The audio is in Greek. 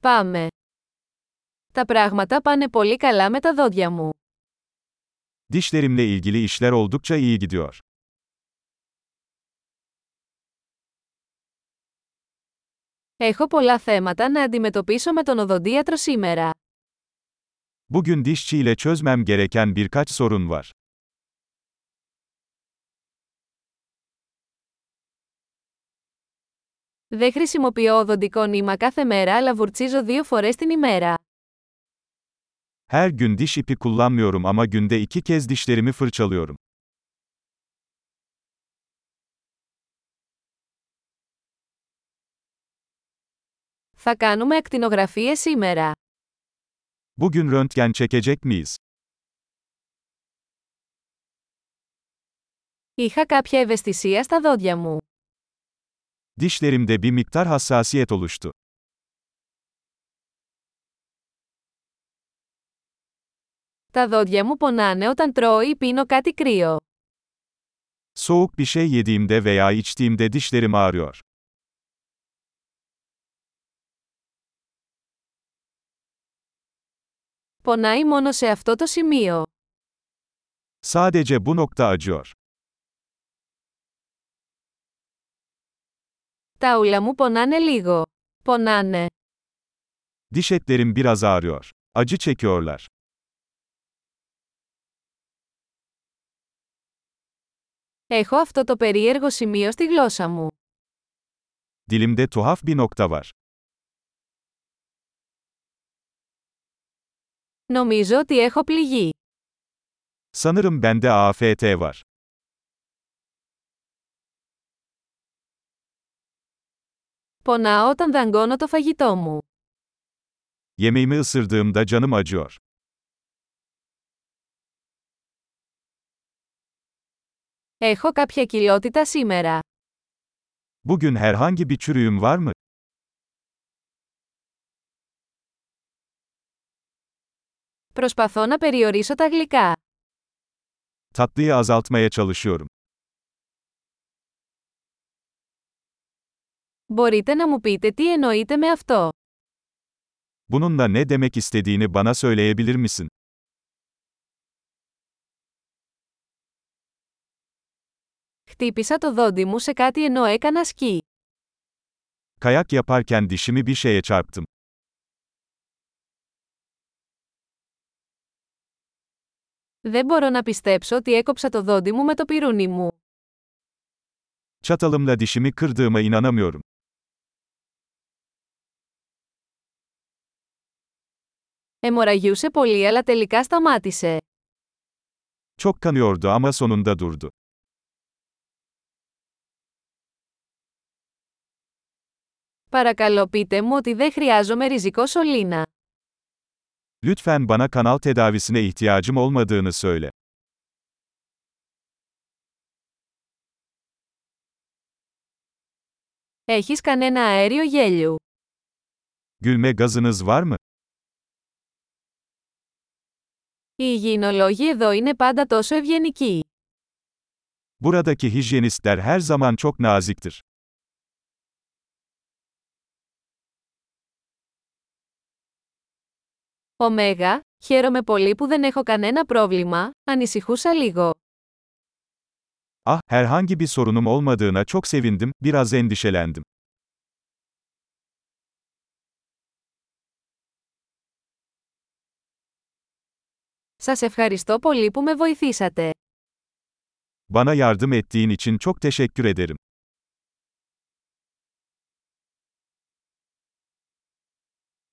Πάμε. Τα πράγματα πάνε πολύ καλά με τα δόντια μου. Dişlerimle ilgili işler oldukça iyi gidiyor. Έχω πολλά θέματα να αντιμετωπίσω με τον οδοντίατρο σήμερα. Bugün dişçi ile çözmem gereken birkaç sorun var. Δεν χρησιμοποιώ οδοντικό νήμα κάθε μέρα αλλά βουρτσίζω δύο φορές την ημέρα. Her gün diş ipi kullanmıyorum ama günde iki kez dişlerimi fırçalıyorum. Θα κάνουμε ακτινογραφίες σήμερα. Bugün röntgen çekecek miyiz? Είχα κάποια ευαισθησία στα δόντια μου. Dişlerimde bir miktar hassasiyet oluştu. Τα δόντια μου πονάνε όταν τρώω ή πίνω κάτι κρύο. Soğuk bir şey yediğimde veya içtiğimde dişlerim ağrıyor. Πονάει μόνο σε αυτό το σημείο. Sadece bu nokta acıyor. Τα ούλα μου πονάνε λίγο. Πονάνε. Diş etlerim biraz ağrıyor. Acı çekiyorlar. Έχω αυτό το περίεργο σημείο στη γλώσσα μου. Dilimde tuhaf bir nokta var. Νομίζω ότι έχω πληγεί. Sanırım bende AFT var. Πονάω όταν δαγκώνω το φαγητό μου. Yemeğimi ısırdığımda canım acıyor. Έχω κάποια κοιλότητα σήμερα. Bugün herhangi bir çürüğüm var mı? Προσπαθώ να περιορίσω τα γλυκά. Tatlıyı azaltmaya çalışıyorum. Μπορείτε να μου πείτε τι εννοείτε με αυτό. Bununla ne demek istediğini bana söyleyebilir misin? Χτύπησα το δόντι μου σε κάτι ενώ έκανα σκι. Kayak yaparken dişimi bir şeye çarptım. Δεν μπορώ να πιστέψω ότι έκοψα το δόντι μου με το πυρούνι μου. Çatalımla dişimi kırdığıma inanamıyorum. Εμοραγιούσε πολύ αλλά τελικά σταμάτησε. Çok kanıyordu ama sonunda durdu. Παρακαλώ πείτε μου ότι δεν χρειάζομαι ριζικό σωλήνα. Lütfen bana kanal tedavisine ihtiyacım olmadığını söyle. Έχεις κανένα αέριο γέλιου. Gülme gazınız var mı? Οι υγιεινολόγοι εδώ είναι πάντα τόσο ευγενικοί. Buradaki hijyenistler her zaman çok naziktir. Ωμέγα, χαίρομαι πολύ που δεν έχω κανένα πρόβλημα, ανησυχούσα λίγο. Ah, herhangi bir sorunum olmadığına çok sevindim, biraz endişelendim. Σας ευχαριστώ πολύ που με βοηθήσατε. Bana yardım ettiğin için çok teşekkür ederim.